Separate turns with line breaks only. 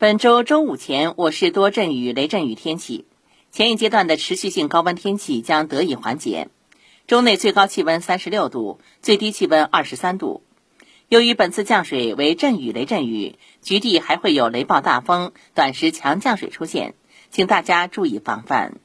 本周周五前我市多阵雨雷阵雨天气。前一阶段的持续性高温天气将得以缓解。周内最高气温三十六度最低气温二十三度。由于本次降水为阵雨雷阵雨局地还会有雷暴大风短时强降水出现请大家注意防范。